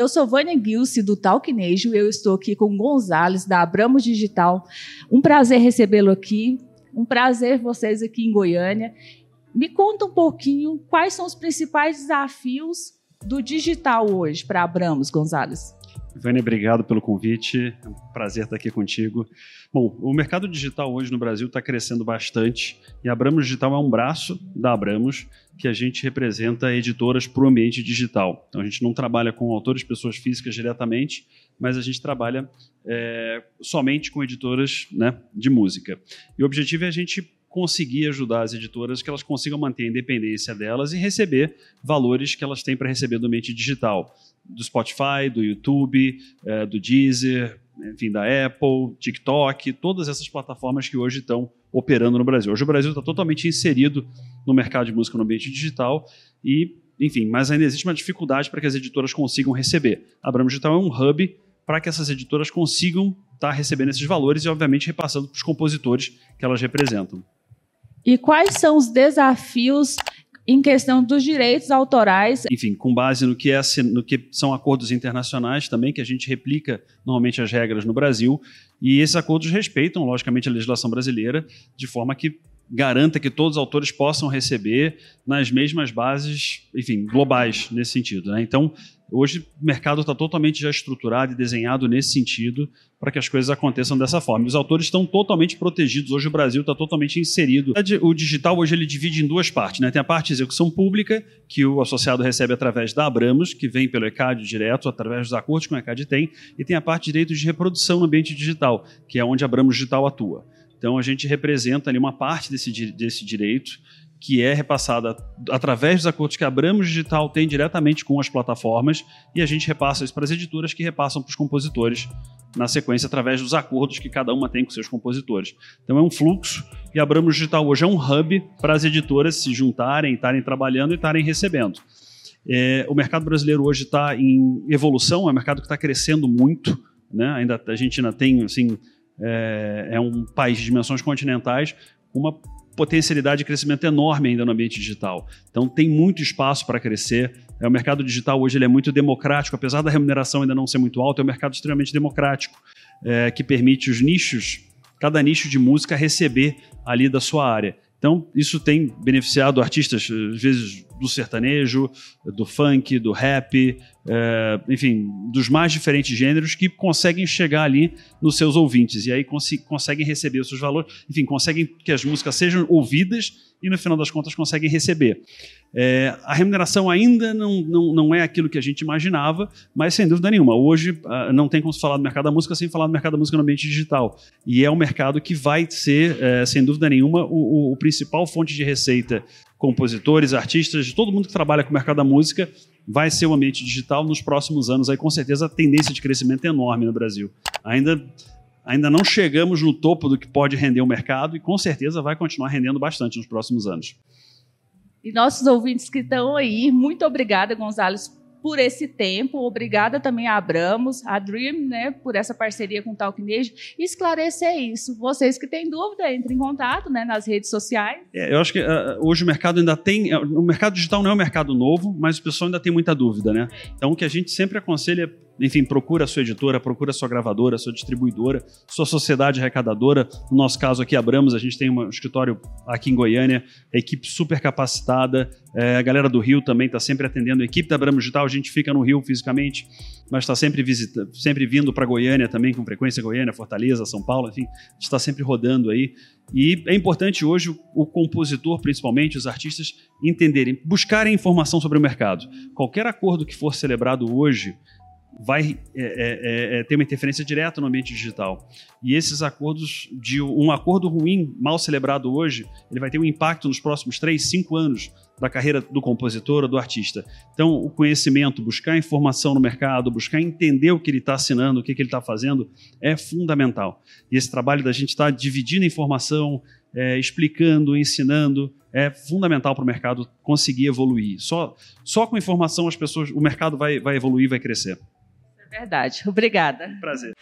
Eu sou Vânia Gilce, do Talquinejo. Eu estou aqui com Gonzales, da Abramos Digital. Um prazer recebê-lo aqui. Um prazer vocês aqui em Goiânia. Me conta um pouquinho quais são os principais desafios do digital hoje para Abramos, Gonzales. Vânia, obrigado pelo convite. É um prazer estar aqui contigo. Bom, o mercado digital hoje no Brasil está crescendo bastante e a Abramos Digital é um braço da Abramos que a gente representa editoras para o ambiente digital. Então a gente não trabalha com autores, pessoas físicas diretamente, mas a gente trabalha é, somente com editoras né, de música. E o objetivo é a gente conseguir ajudar as editoras que elas consigam manter a independência delas e receber valores que elas têm para receber do ambiente digital, do Spotify, do YouTube, é, do Deezer, enfim, da Apple, TikTok, todas essas plataformas que hoje estão operando no Brasil. Hoje o Brasil está totalmente inserido no mercado de música no ambiente digital e, enfim, mas ainda existe uma dificuldade para que as editoras consigam receber. A Abramo Digital é um hub para que essas editoras consigam estar tá recebendo esses valores e, obviamente, repassando para os compositores que elas representam. E quais são os desafios em questão dos direitos autorais? Enfim, com base no que, é, no que são acordos internacionais também, que a gente replica normalmente as regras no Brasil, e esses acordos respeitam, logicamente, a legislação brasileira, de forma que garanta que todos os autores possam receber nas mesmas bases, enfim, globais nesse sentido. Né? Então, hoje o mercado está totalmente já estruturado e desenhado nesse sentido para que as coisas aconteçam dessa forma. Os autores estão totalmente protegidos. Hoje o Brasil está totalmente inserido. O digital hoje ele divide em duas partes. Né? Tem a parte de execução pública, que o associado recebe através da Abramos, que vem pelo ECAD direto, através dos acordos que o ECAD tem, e tem a parte de direitos de reprodução no ambiente digital, que é onde a Abramos Digital atua. Então a gente representa ali uma parte desse, desse direito que é repassada através dos acordos que a Abramos Digital tem diretamente com as plataformas e a gente repassa isso para as editoras que repassam para os compositores na sequência através dos acordos que cada uma tem com seus compositores. Então é um fluxo e a Abramos Digital hoje é um hub para as editoras se juntarem, estarem trabalhando e estarem recebendo. É, o mercado brasileiro hoje está em evolução, é um mercado que está crescendo muito, né? Ainda a gente ainda tem assim é, é um país de dimensões continentais, uma potencialidade de crescimento enorme ainda no ambiente digital. Então tem muito espaço para crescer. É, o mercado digital hoje ele é muito democrático, apesar da remuneração ainda não ser muito alta, é um mercado extremamente democrático, é, que permite os nichos, cada nicho de música receber ali da sua área. Então, isso tem beneficiado artistas, às vezes, do sertanejo, do funk, do rap, é, enfim, dos mais diferentes gêneros que conseguem chegar ali nos seus ouvintes e aí cons conseguem receber os seus valores, enfim, conseguem que as músicas sejam ouvidas e, no final das contas, conseguem receber. É, a remuneração ainda não, não, não é aquilo que a gente imaginava, mas sem dúvida nenhuma. Hoje uh, não tem como se falar do mercado da música sem falar do mercado da música no ambiente digital. E é um mercado que vai ser, uh, sem dúvida nenhuma, o, o, o principal fonte de receita. Compositores, artistas, de todo mundo que trabalha com o mercado da música vai ser o ambiente digital nos próximos anos. Aí, com certeza, a tendência de crescimento é enorme no Brasil. Ainda ainda não chegamos no topo do que pode render o mercado e com certeza vai continuar rendendo bastante nos próximos anos. E nossos ouvintes que estão aí, muito obrigada, Gonzalez, por esse tempo. Obrigada também a Abramos, a Dream, né, por essa parceria com o Talquinejo. E esclarecer isso. Vocês que têm dúvida, entrem em contato né, nas redes sociais. É, eu acho que uh, hoje o mercado ainda tem. Uh, o mercado digital não é um mercado novo, mas o pessoal ainda tem muita dúvida, né? Então o que a gente sempre aconselha enfim, procura a sua editora, procura a sua gravadora, a sua distribuidora, sua sociedade arrecadadora. No nosso caso aqui, Abramos, a gente tem um escritório aqui em Goiânia, equipe super capacitada, é, a galera do Rio também está sempre atendendo. A equipe da Abramos Digital, a gente fica no Rio fisicamente, mas está sempre, visitando, sempre vindo para Goiânia também, com frequência Goiânia, Fortaleza, São Paulo, enfim, está sempre rodando aí. E é importante hoje o, o, compositor, principalmente, os artistas, entenderem, buscarem informação sobre o mercado. Qualquer acordo que for celebrado hoje, vai é, é, é, é, ter uma interferência direta no ambiente digital. E esses acordos, de um acordo ruim, mal celebrado hoje, ele vai ter um impacto nos próximos três, cinco anos da carreira do compositor ou do artista. Então, o conhecimento, buscar informação no mercado, buscar entender o que ele está assinando, o que, que ele está fazendo, é fundamental. E esse trabalho da gente estar tá dividindo informação, é, explicando, ensinando, é fundamental para o mercado conseguir evoluir. Só, só com informação as pessoas, o mercado vai, vai evoluir, vai crescer. Verdade. Obrigada. Prazer.